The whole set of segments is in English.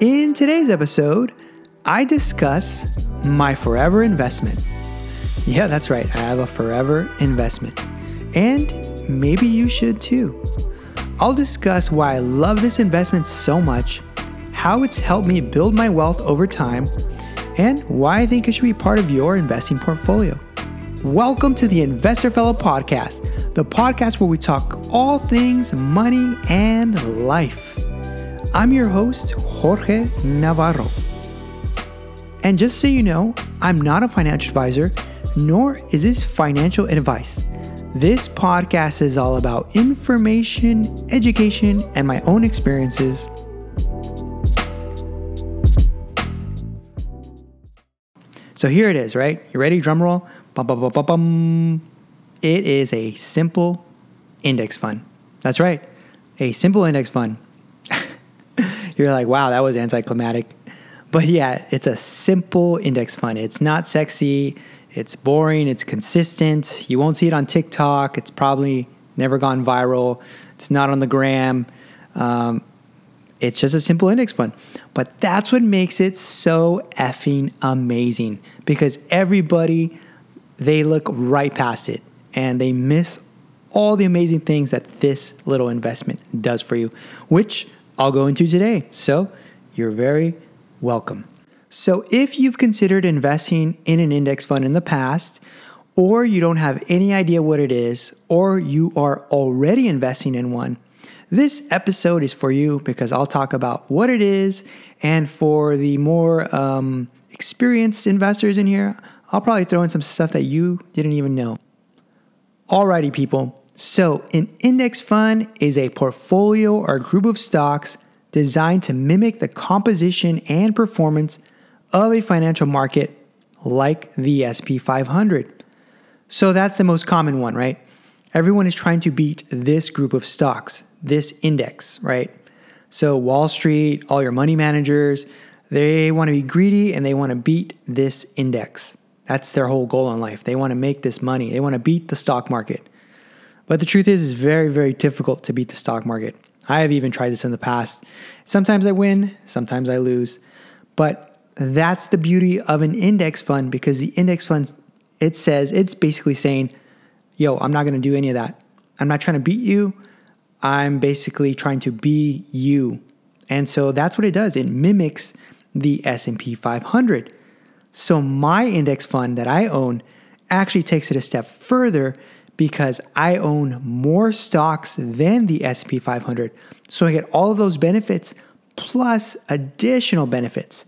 In today's episode, I discuss my forever investment. Yeah, that's right, I have a forever investment. And maybe you should too. I'll discuss why I love this investment so much, how it's helped me build my wealth over time, and why I think it should be part of your investing portfolio. Welcome to the Investor Fellow Podcast, the podcast where we talk all things money and life. I'm your host, Jorge Navarro. And just so you know, I'm not a financial advisor, nor is this financial advice. This podcast is all about information, education, and my own experiences. So here it is, right? You ready? Drum roll. It is a simple index fund. That's right, a simple index fund. You're like, wow, that was anticlimactic. But yeah, it's a simple index fund. It's not sexy. It's boring. It's consistent. You won't see it on TikTok. It's probably never gone viral. It's not on the gram. Um, it's just a simple index fund. But that's what makes it so effing amazing because everybody, they look right past it and they miss all the amazing things that this little investment does for you, which I'll go into today. So you're very welcome. So if you've considered investing in an index fund in the past, or you don't have any idea what it is, or you are already investing in one, this episode is for you because I'll talk about what it is. And for the more um, experienced investors in here, I'll probably throw in some stuff that you didn't even know. Alrighty, people. So, an index fund is a portfolio or group of stocks designed to mimic the composition and performance of a financial market like the SP 500. So, that's the most common one, right? Everyone is trying to beat this group of stocks, this index, right? So, Wall Street, all your money managers, they want to be greedy and they want to beat this index. That's their whole goal in life. They want to make this money, they want to beat the stock market. But the truth is, it's very, very difficult to beat the stock market. I have even tried this in the past. Sometimes I win, sometimes I lose. But that's the beauty of an index fund because the index fund, it says, it's basically saying, yo, I'm not going to do any of that. I'm not trying to beat you. I'm basically trying to be you. And so that's what it does. It mimics the S&P 500. So my index fund that I own actually takes it a step further because I own more stocks than the SP 500. So I get all of those benefits plus additional benefits.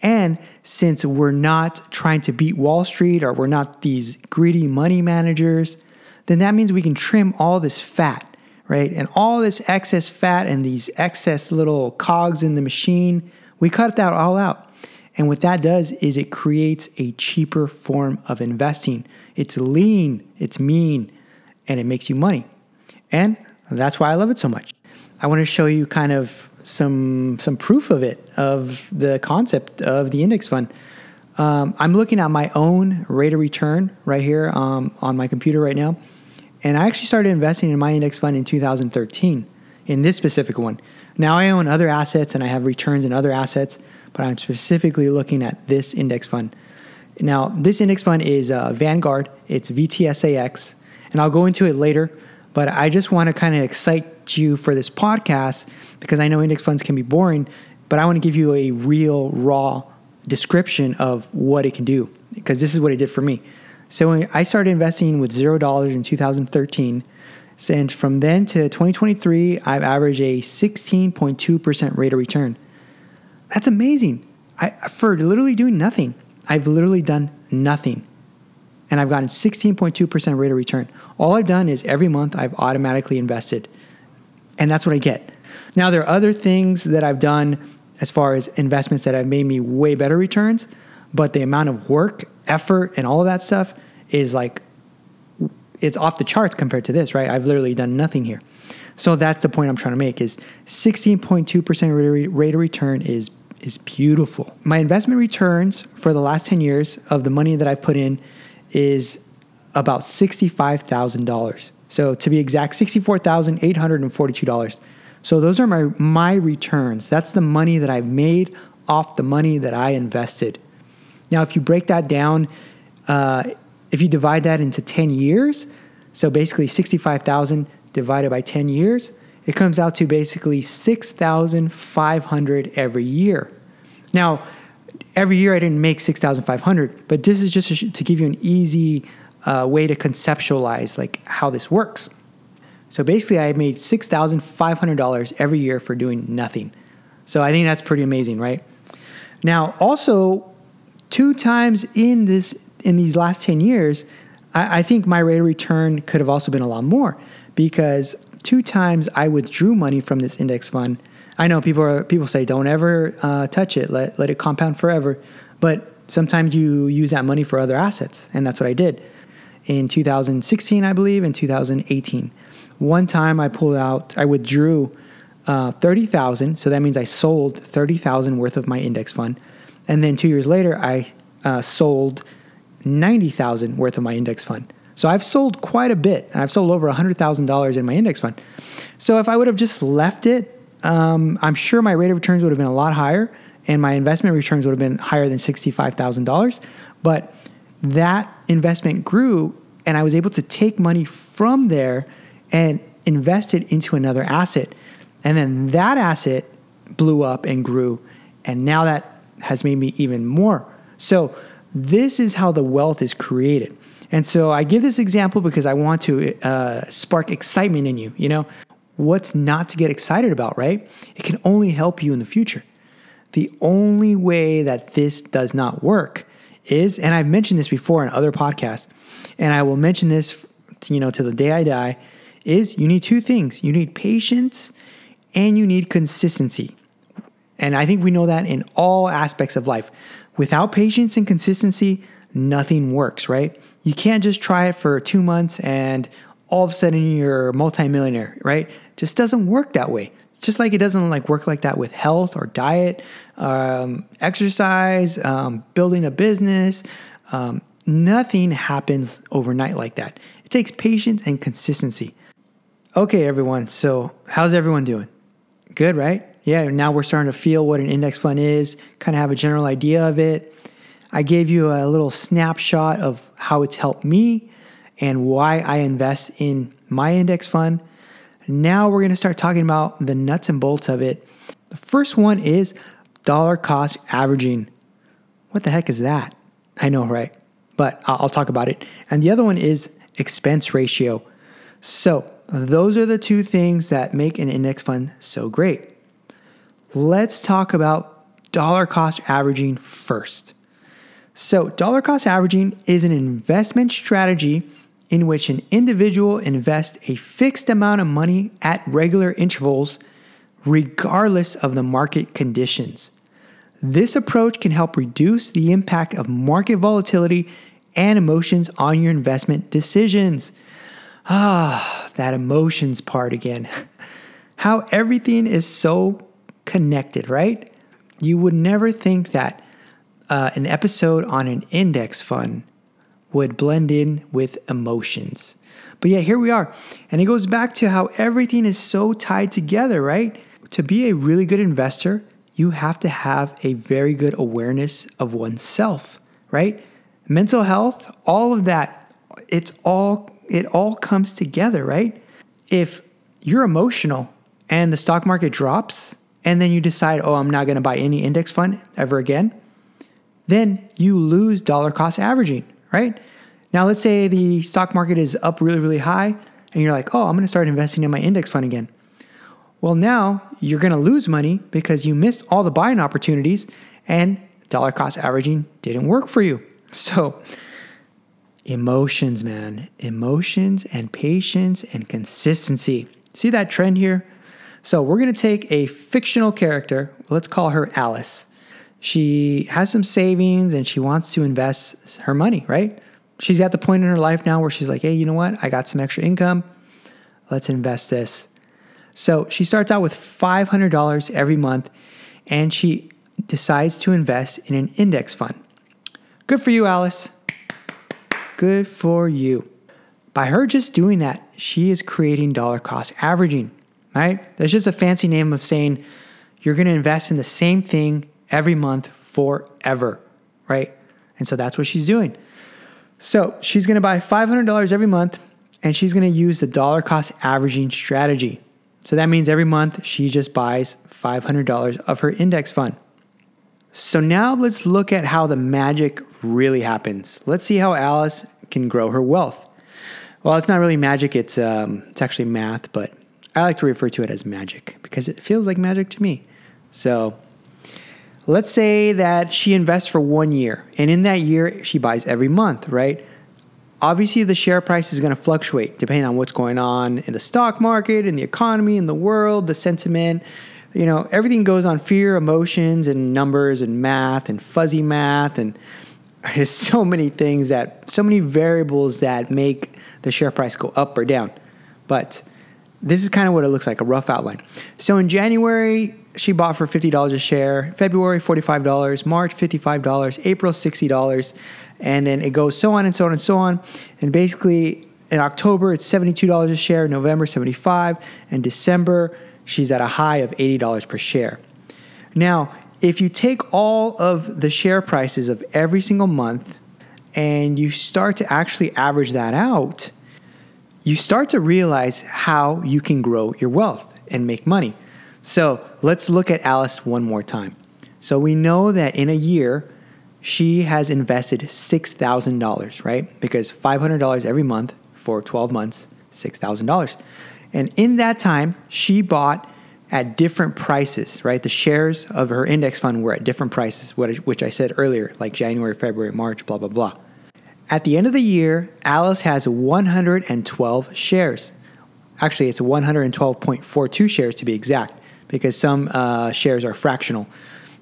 And since we're not trying to beat Wall Street or we're not these greedy money managers, then that means we can trim all this fat, right? And all this excess fat and these excess little cogs in the machine, we cut that all out. And what that does is it creates a cheaper form of investing. It's lean, it's mean, and it makes you money. And that's why I love it so much. I want to show you kind of some some proof of it, of the concept of the index fund. Um, I'm looking at my own rate of return right here um, on my computer right now. And I actually started investing in my index fund in 2013 in this specific one. Now I own other assets and I have returns in other assets, but I'm specifically looking at this index fund. Now, this index fund is uh, Vanguard, it's VTSAX, and I'll go into it later. But I just want to kind of excite you for this podcast because I know index funds can be boring, but I want to give you a real, raw description of what it can do because this is what it did for me. So I started investing with zero dollars in 2013. And from then to 2023, I've averaged a 16.2% rate of return. That's amazing. I, for literally doing nothing, I've literally done nothing. And I've gotten 16.2% rate of return. All I've done is every month I've automatically invested. And that's what I get. Now, there are other things that I've done as far as investments that have made me way better returns, but the amount of work, effort, and all of that stuff is like, it's off the charts compared to this, right? I've literally done nothing here. So that's the point I'm trying to make is 16.2% rate of return is is beautiful. My investment returns for the last 10 years of the money that I put in is about $65,000. So to be exact, $64,842. So those are my my returns. That's the money that I've made off the money that I invested. Now, if you break that down, uh, if you divide that into 10 years, so basically 65,000 divided by 10 years, it comes out to basically 6,500 every year. Now, every year I didn't make 6,500, but this is just to give you an easy uh, way to conceptualize like how this works. So basically, I made $6,500 every year for doing nothing. So I think that's pretty amazing, right? Now, also, two times in this in these last 10 years, I, I think my rate of return could have also been a lot more because two times I withdrew money from this index fund. I know people are people say don't ever uh, touch it, let let it compound forever, but sometimes you use that money for other assets, and that's what I did in 2016, I believe, in 2018. One time I pulled out, I withdrew uh, 30,000. So that means I sold 30,000 worth of my index fund. And then two years later, I uh, sold 90,000 worth of my index fund. So I've sold quite a bit. I've sold over $100,000 in my index fund. So if I would have just left it, um, I'm sure my rate of returns would have been a lot higher and my investment returns would have been higher than $65,000. But that investment grew and I was able to take money from there and invest it into another asset. And then that asset blew up and grew. And now that has made me even more. So, this is how the wealth is created. And so, I give this example because I want to uh, spark excitement in you. You know, what's not to get excited about, right? It can only help you in the future. The only way that this does not work is, and I've mentioned this before in other podcasts, and I will mention this, you know, to the day I die, is you need two things. You need patience and you need consistency. And I think we know that in all aspects of life. Without patience and consistency, nothing works, right? You can't just try it for two months and all of a sudden you're a multimillionaire, right? Just doesn't work that way. Just like it doesn't like work like that with health or diet, um, exercise, um, building a business. Um, nothing happens overnight like that. It takes patience and consistency. Okay, everyone. So, how's everyone doing? Good, right? Yeah, now we're starting to feel what an index fund is, kind of have a general idea of it. I gave you a little snapshot of how it's helped me and why I invest in my index fund. Now we're going to start talking about the nuts and bolts of it. The first one is dollar cost averaging. What the heck is that? I know, right? But I'll talk about it. And the other one is expense ratio. So, those are the two things that make an index fund so great. Let's talk about dollar cost averaging first. So, dollar cost averaging is an investment strategy in which an individual invests a fixed amount of money at regular intervals, regardless of the market conditions. This approach can help reduce the impact of market volatility and emotions on your investment decisions. Ah, that emotions part again. How everything is so connected, right? You would never think that uh, an episode on an index fund would blend in with emotions. But yeah, here we are. And it goes back to how everything is so tied together, right? To be a really good investor, you have to have a very good awareness of oneself, right? Mental health, all of that, it's all it all comes together, right? If you're emotional and the stock market drops and then you decide, "Oh, I'm not going to buy any index fund ever again," then you lose dollar cost averaging, right? Now, let's say the stock market is up really, really high, and you're like, oh, I'm gonna start investing in my index fund again. Well, now you're gonna lose money because you missed all the buying opportunities and dollar cost averaging didn't work for you. So, emotions, man, emotions and patience and consistency. See that trend here? So, we're gonna take a fictional character, let's call her Alice. She has some savings and she wants to invest her money, right? she's at the point in her life now where she's like, hey, you know what? I got some extra income. Let's invest this. So she starts out with $500 every month and she decides to invest in an index fund. Good for you, Alice. Good for you. By her just doing that, she is creating dollar cost averaging. right? That's just a fancy name of saying you're going to invest in the same thing every month forever, right? And so that's what she's doing. So she's to buy $500 every month and she's to use the dollar cost averaging strategy. So that means every month she just buys $500 of her index fund. So now let's look at how the magic really happens. Let's see how Alice can grow her wealth. Well, it's not really magic, it's, um, it's actually math, but I like to refer to it as magic because it feels like magic to me. So let's say that she invests for one year, and in that year, she buys every month, right? Obviously, the share price is going to fluctuate depending on what's going on in the stock market, in the economy, in the world, the sentiment. You know, everything goes on fear, emotions, and numbers, and math, and fuzzy math, and there's so many things that, so many variables that make the share price go up or down. But this is kind of what it looks like a rough outline. So in January, she bought for $50 a share, February, $45, March, $55, April, $60, and then it goes so on and so on and so on. And basically, in October, it's $72 a share, November, 75 and December, she's at a high of $80 per share. Now, if you take all of the share prices of every single month and you start to actually average that out, you start to realize how you can grow your wealth and make money. So let's look at Alice one more time. So we know that in a year, she has invested $6,000, right? Because $500 every month for 12 months, $6,000. And in that time, she bought at different prices, right? The shares of her index fund were at different prices, which I said earlier, like January, February, March, blah, blah, blah. At the end of the year, Alice has 112 shares. Actually, it's 112.42 shares to be exact, because some uh, shares are fractional,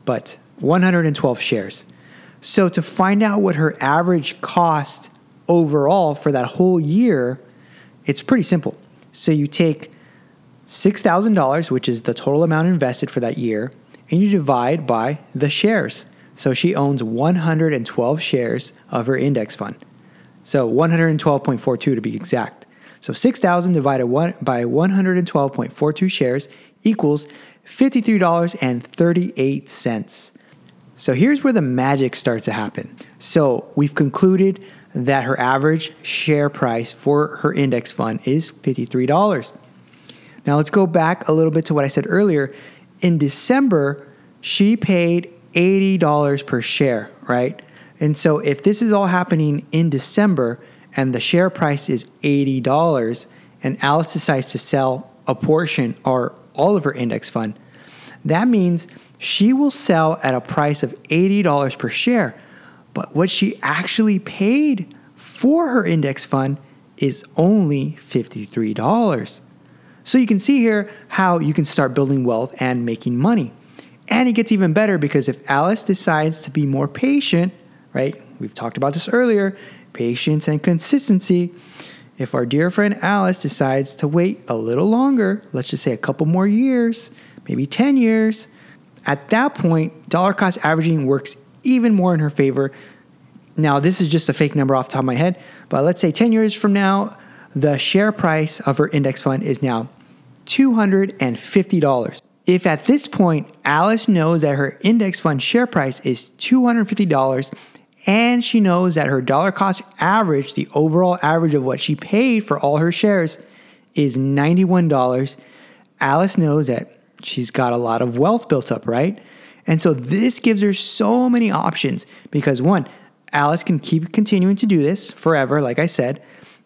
but 112 shares. So, to find out what her average cost overall for that whole year, it's pretty simple. So, you take $6,000, which is the total amount invested for that year, and you divide by the shares. So she owns 112 shares of her index fund. So 112.42 to be exact. So 6,000 divided by 112.42 shares equals $53.38. So here's where the magic starts to happen. So we've concluded that her average share price for her index fund is $53. Now let's go back a little bit to what I said earlier. In December, she paid $80 per share, right? And so if this is all happening in December and the share price is $80 and Alice decides to sell a portion or all of her index fund, that means she will sell at a price of $80 per share. But what she actually paid for her index fund is only $53. So you can see here how you can start building wealth and making money. And it gets even better because if Alice decides to be more patient, right? We've talked about this earlier patience and consistency. If our dear friend Alice decides to wait a little longer, let's just say a couple more years, maybe 10 years, at that point, dollar cost averaging works even more in her favor. Now, this is just a fake number off the top of my head, but let's say 10 years from now, the share price of her index fund is now $250. If at this point Alice knows that her index fund share price is $250 and she knows that her dollar cost average, the overall average of what she paid for all her shares, is $91, Alice knows that she's got a lot of wealth built up, right? And so this gives her so many options because one, Alice can keep continuing to do this forever, like I said,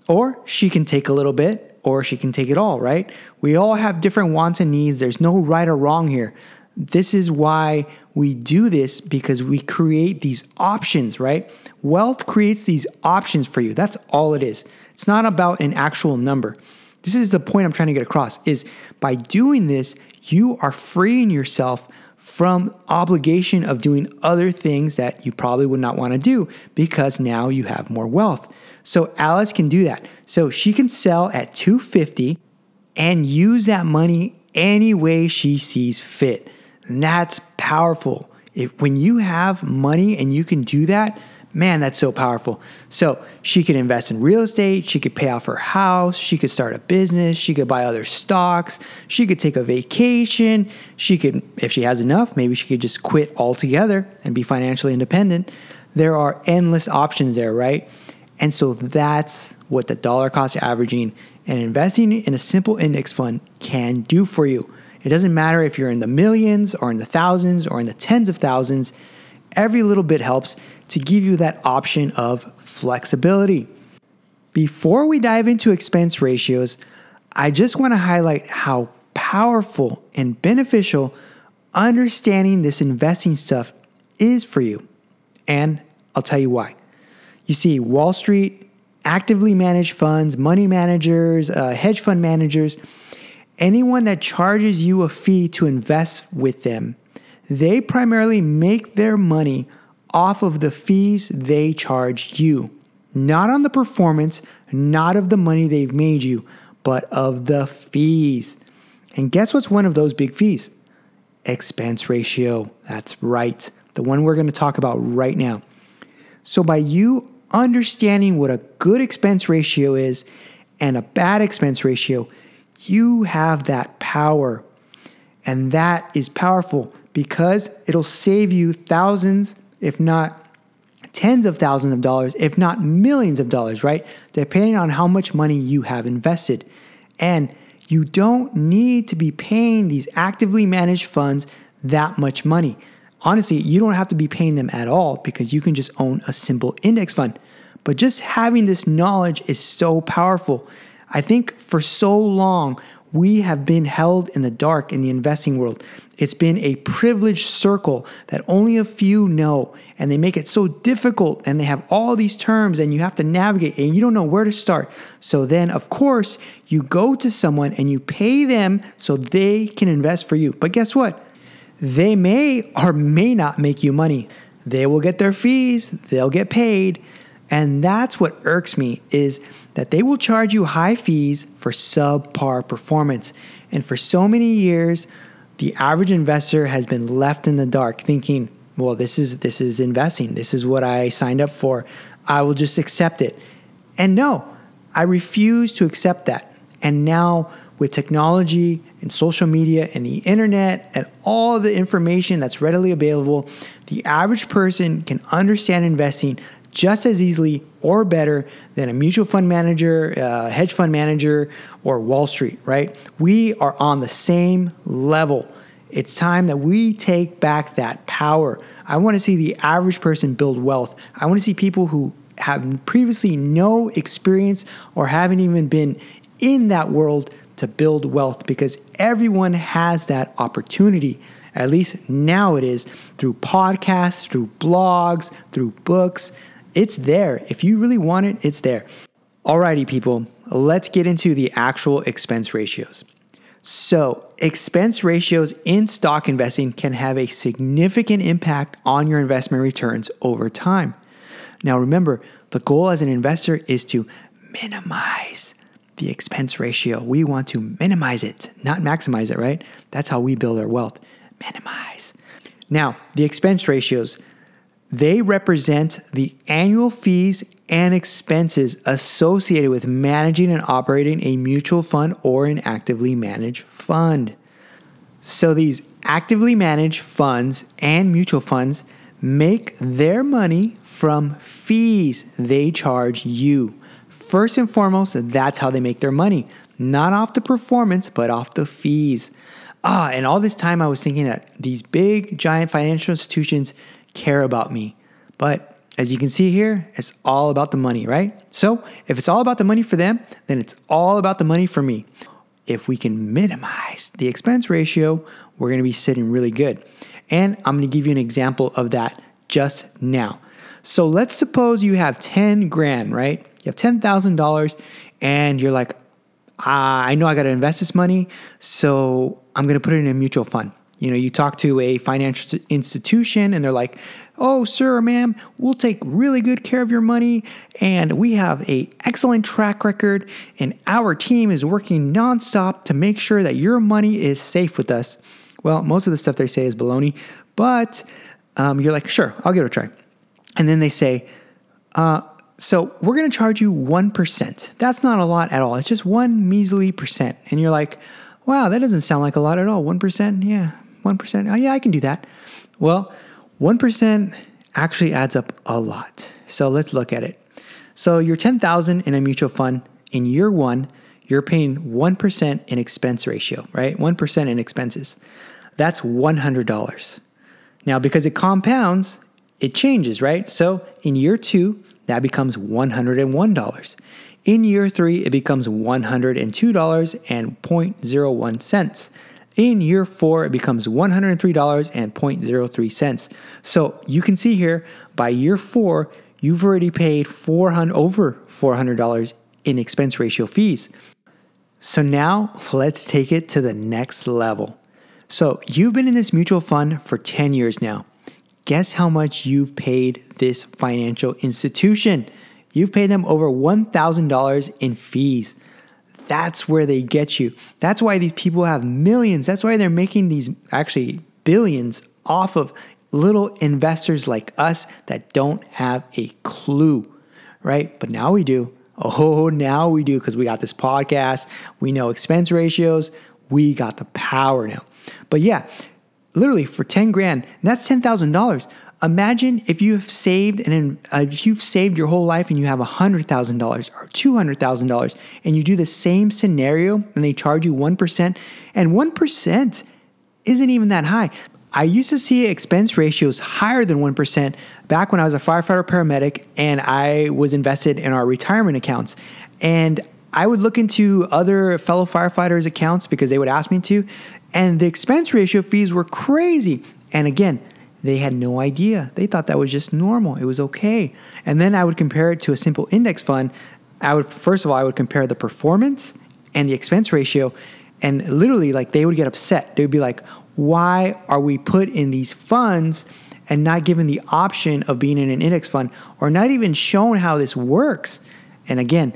or she can take a little bit or she can take it all, right? We all have different wants and needs. There's no right or wrong here. This is why we do this because we create these options, right? Wealth creates these options for you. That's all it is. It's not about an actual number. This is the point I'm trying to get across is by doing this, you are freeing yourself from obligation of doing other things that you probably would not want to do because now you have more wealth. So Alice can do that. So she can sell at 250 and use that money any way she sees fit. And that's powerful. If when you have money and you can do that, Man, that's so powerful. So she could invest in real estate. She could pay off her house. She could start a business. She could buy other stocks. She could take a vacation. She could, if she has enough, maybe she could just quit altogether and be financially independent. There are endless options there, right? And so that's what the dollar cost averaging and investing in a simple index fund can do for you. It doesn't matter if you're in the millions or in the thousands or in the tens of thousands, every little bit helps to give you that option of flexibility. Before we dive into expense ratios, I just want to highlight how powerful and beneficial understanding this investing stuff is for you. And I'll tell you why. You see, Wall Street, actively managed funds, money managers, uh, hedge fund managers, anyone that charges you a fee to invest with them, they primarily make their money off of the fees they charge you, not on the performance, not of the money they've made you, but of the fees. And guess what's one of those big fees? Expense ratio. That's right. The one we're going to talk about right now. So, by you understanding what a good expense ratio is and a bad expense ratio, you have that power. And that is powerful because it'll save you thousands, if not tens of thousands of dollars, if not millions of dollars, right? Depending on how much money you have invested. And you don't need to be paying these actively managed funds that much money. Honestly, you don't have to be paying them at all because you can just own a simple index fund. But just having this knowledge is so powerful. I think for so long, we have been held in the dark in the investing world. It's been a privileged circle that only a few know, and they make it so difficult. And they have all these terms, and you have to navigate, and you don't know where to start. So then, of course, you go to someone and you pay them so they can invest for you. But guess what? They may or may not make you money. They will get their fees, they'll get paid. And that's what irks me is that they will charge you high fees for subpar performance. And for so many years, the average investor has been left in the dark thinking, well, this is this is investing. This is what I signed up for. I will just accept it. And no, I refuse to accept that. And now with technology and social media and the internet and all the information that's readily available, the average person can understand investing just as easily or better than a mutual fund manager, a hedge fund manager, or Wall Street, right? We are on the same level. It's time that we take back that power. I want to see the average person build wealth. I want to see people who have previously no experience or haven't even been in that world to build wealth because everyone has that opportunity. At least now it is through podcasts, through blogs, through books. It's there. If you really want it, it's there. Alrighty, people, let's get into the actual expense ratios. So, expense ratios in stock investing can have a significant impact on your investment returns over time. Now, remember, the goal as an investor is to minimize the expense ratio. We want to minimize it, not maximize it, right? That's how we build our wealth. Minimize. Now, the expense ratios, they represent the annual fees and expenses associated with managing and operating a mutual fund or an actively managed fund. So these actively managed funds and mutual funds make their money from fees they charge you. First and foremost, that's how they make their money. Not off the performance, but off the fees. Ah, and all this time I was thinking that these big, giant financial institutions care about me. But as you can see here, it's all about the money, right? So if it's all about the money for them, then it's all about the money for me. If we can minimize the expense ratio, we're gonna be sitting really good. And I'm gonna give you an example of that just now. So let's suppose you have 10 grand, right? You have $10,000 and you're like, ah, I know I got to invest this money, so I'm going to put it in a mutual fund. You know, you talk to a financial institution and they're like, "Oh, sir or ma'am, we'll take really good care of your money and we have a excellent track record and our team is working nonstop to make sure that your money is safe with us." Well, most of the stuff they say is baloney, but um, you're like, "Sure, I'll give it a try." And then they say, Uh, so we're going to charge you 1%. That's not a lot at all. It's just one measly percent. And you're like, wow, that doesn't sound like a lot at all. 1%? Yeah, 1%. Oh, yeah, I can do that. Well, 1% actually adds up a lot. So let's look at it. So your 10,000 in a mutual fund in year 1, you're paying 1% in expense ratio, right? 1% in expenses. That's $100. Now, because it compounds, it changes, right? So in year 2, that becomes $101. In year three, it becomes $102.01. In year four, it becomes $103.03. So you can see here by year four, you've already paid 400 over $400 in expense ratio fees. So now let's take it to the next level. So you've been in this mutual fund for 10 years now. Guess how much you've paid this financial institution? You've paid them over $1,000 in fees. That's where they get you. That's why these people have millions. That's why they're making these actually billions off of little investors like us that don't have a clue, right? But now we do. Oh, now we do because we got this podcast. We know expense ratios. We got the power now. But yeah, literally for 10 grand, that's $10,000. Imagine if you've saved and uh, if you've saved your whole life and you have $100,000 or $200,000 and you do the same scenario and they charge you 1% and 1% isn't even that high. I used to see expense ratios higher than 1% back when I was a firefighter paramedic and I was invested in our retirement accounts. And I would look into other fellow firefighters' accounts because they would ask me to, and the expense ratio fees were crazy. And again, they had no idea. They thought that was just normal. It was okay. And then I would compare it to a simple index fund. I would first of all I would compare the performance and the expense ratio and literally like they would get upset. They would be like, "Why are we put in these funds and not given the option of being in an index fund or not even shown how this works?" And again,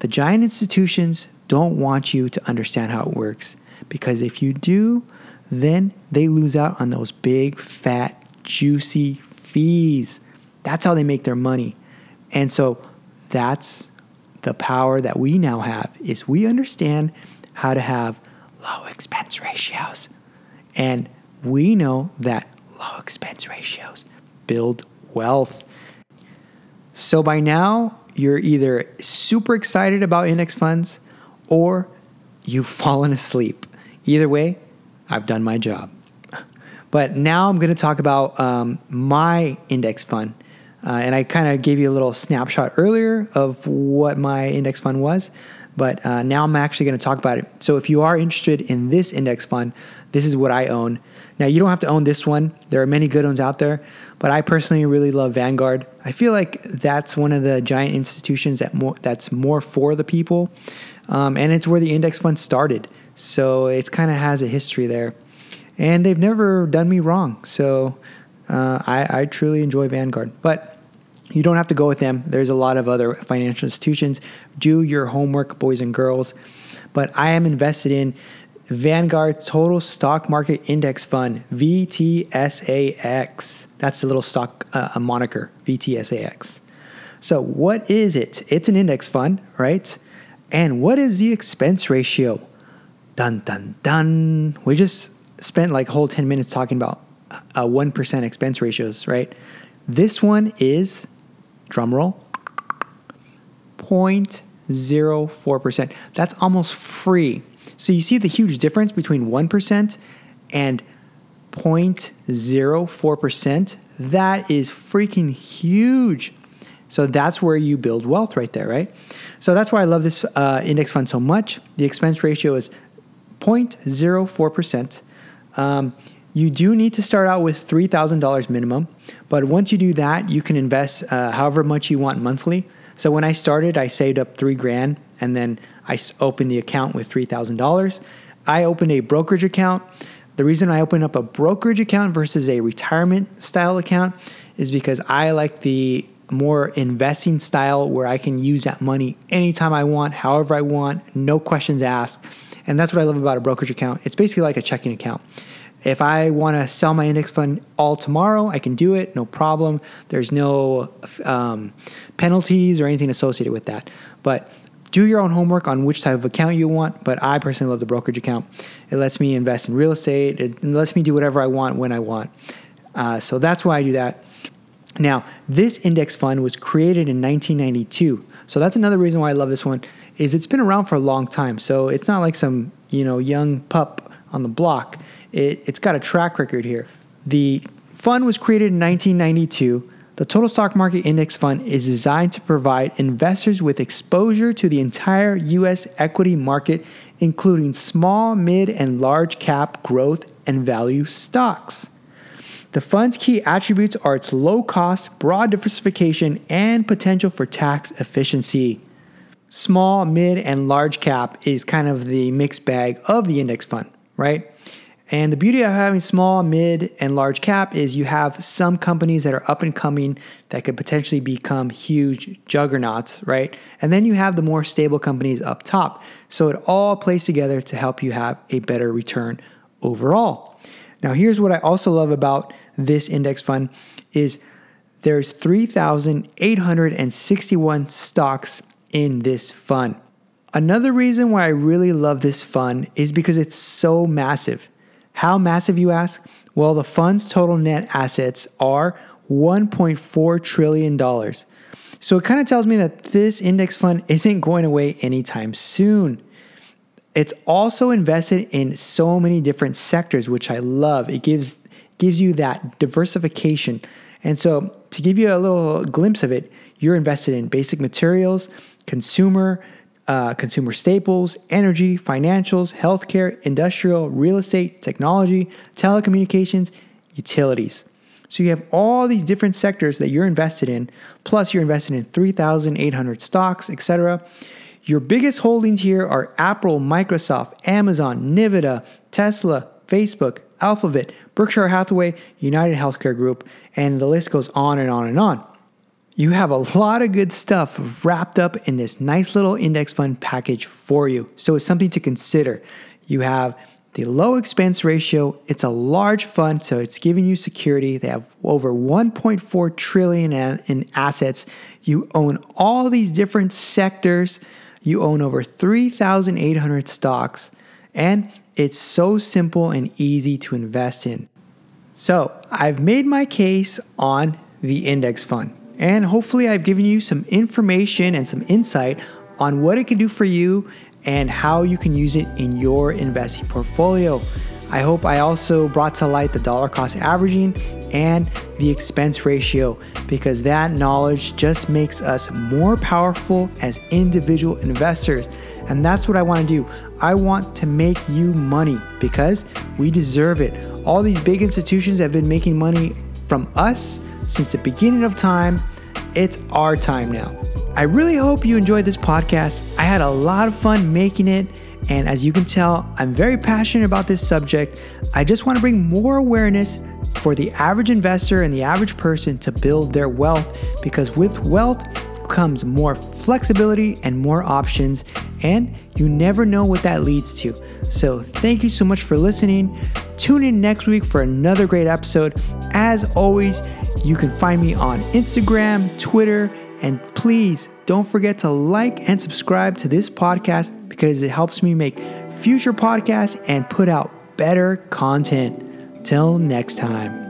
the giant institutions don't want you to understand how it works because if you do, then they lose out on those big, fat, juicy fees. That's how they make their money. And so that's the power that we now have is we understand how to have low expense ratios. And we know that low expense ratios build wealth. So by now, you're either super excited about index funds or you've fallen asleep. Either way, I've done my job. But now I'm going to talk about um, my index fund. Uh, and I kind of gave you a little snapshot earlier of what my index fund was, but uh, now I'm actually going to talk about it. So if you are interested in this index fund, this is what I own. Now you don't have to own this one. There are many good ones out there, but I personally really love Vanguard. I feel like that's one of the giant institutions that more that's more for the people, um, and it's where the index fund started. So it kind of has a history there. And they've never done me wrong. So uh, I, I truly enjoy Vanguard. But you don't have to go with them. There's a lot of other financial institutions. Do your homework, boys and girls. But I am invested in Vanguard Total Stock Market Index Fund, VTSAX. That's the little stock uh, a moniker, VTSAX. So, what is it? It's an index fund, right? And what is the expense ratio? Dun dun dun. We just spent like whole 10 minutes talking about a 1% expense ratios, right? This one is drum roll 0.04%. That's almost free. So you see the huge difference between 1% and 0.04%. That is freaking huge. So that's where you build wealth right there, right? So that's why I love this uh, index fund so much. The expense ratio is 0.04%. Um, you do need to start out with $3,000 minimum, but once you do that, you can invest uh, however much you want monthly. So when I started, I saved up three grand and then I opened the account with $3,000. I opened a brokerage account. The reason I opened up a brokerage account versus a retirement style account is because I like the more investing style where I can use that money anytime I want, however I want, no questions asked. And that's what I love about a brokerage account. It's basically like a checking account. If I want to sell my index fund all tomorrow, I can do it, no problem. There's no um, penalties or anything associated with that. But do your own homework on which type of account you want. But I personally love the brokerage account. It lets me invest in real estate, it lets me do whatever I want when I want. Uh, so that's why I do that. Now, this index fund was created in 1992. So that's another reason why I love this one is it's been around for a long time. So it's not like some, you know, young pup on the block it, it's got a track record here. The fund was created in 1992. The Total Stock Market Index Fund is designed to provide investors with exposure to the entire U.S. equity market, including small, mid, and large cap growth and value stocks. The fund's key attributes are its low cost, broad diversification, and potential for tax efficiency. Small, mid, and large cap is kind of the mixed bag of the index fund, right? And the beauty of having small, mid, and large cap is you have some companies that are up and coming that could potentially become huge juggernauts, right? And then you have the more stable companies up top. So it all plays together to help you have a better return overall. Now, here's what I also love about this index fund is there's 3,861 stocks in this fund. Another reason why I really love this fund is because it's so massive. How massive, you ask? Well, the fund's total net assets are $1.4 trillion. So it kind of tells me that this index fund isn't going away anytime soon. It's also invested in so many different sectors, which I love. It gives gives you that diversification. And so, to give you a little glimpse of it, you're invested in basic materials, consumer, uh, consumer staples, energy, financials, healthcare, industrial, real estate, technology, telecommunications, utilities. So you have all these different sectors that you're invested in, plus you're invested in 3,800 stocks, etc. Your biggest holdings here are Apple, Microsoft, Amazon, Nvidia, Tesla, Facebook, Alphabet, Berkshire Hathaway, United Healthcare Group, and the list goes on and on and on. You have a lot of good stuff wrapped up in this nice little index fund package for you. So it's something to consider. You have the low expense ratio. It's a large fund, so it's giving you security. They have over 1.4 trillion in assets. You own all these different sectors. You own over 3,800 stocks, and it's so simple and easy to invest in. So, I've made my case on the index fund. And hopefully, I've given you some information and some insight on what it can do for you and how you can use it in your investing portfolio. I hope I also brought to light the dollar cost averaging and the expense ratio because that knowledge just makes us more powerful as individual investors. And that's what I want to do. I want to make you money because we deserve it. All these big institutions have been making money from us since the beginning of time. It's our time now. I really hope you enjoyed this podcast. I had a lot of fun making it. And as you can tell, I'm very passionate about this subject. I just want to bring more awareness for the average investor and the average person to build their wealth because with wealth comes more flexibility and more options, and you never know what that leads to. So, thank you so much for listening. Tune in next week for another great episode. As always, you can find me on Instagram, Twitter, and please don't forget to like and subscribe to this podcast because it helps me make future podcasts and put out better content. Till next time.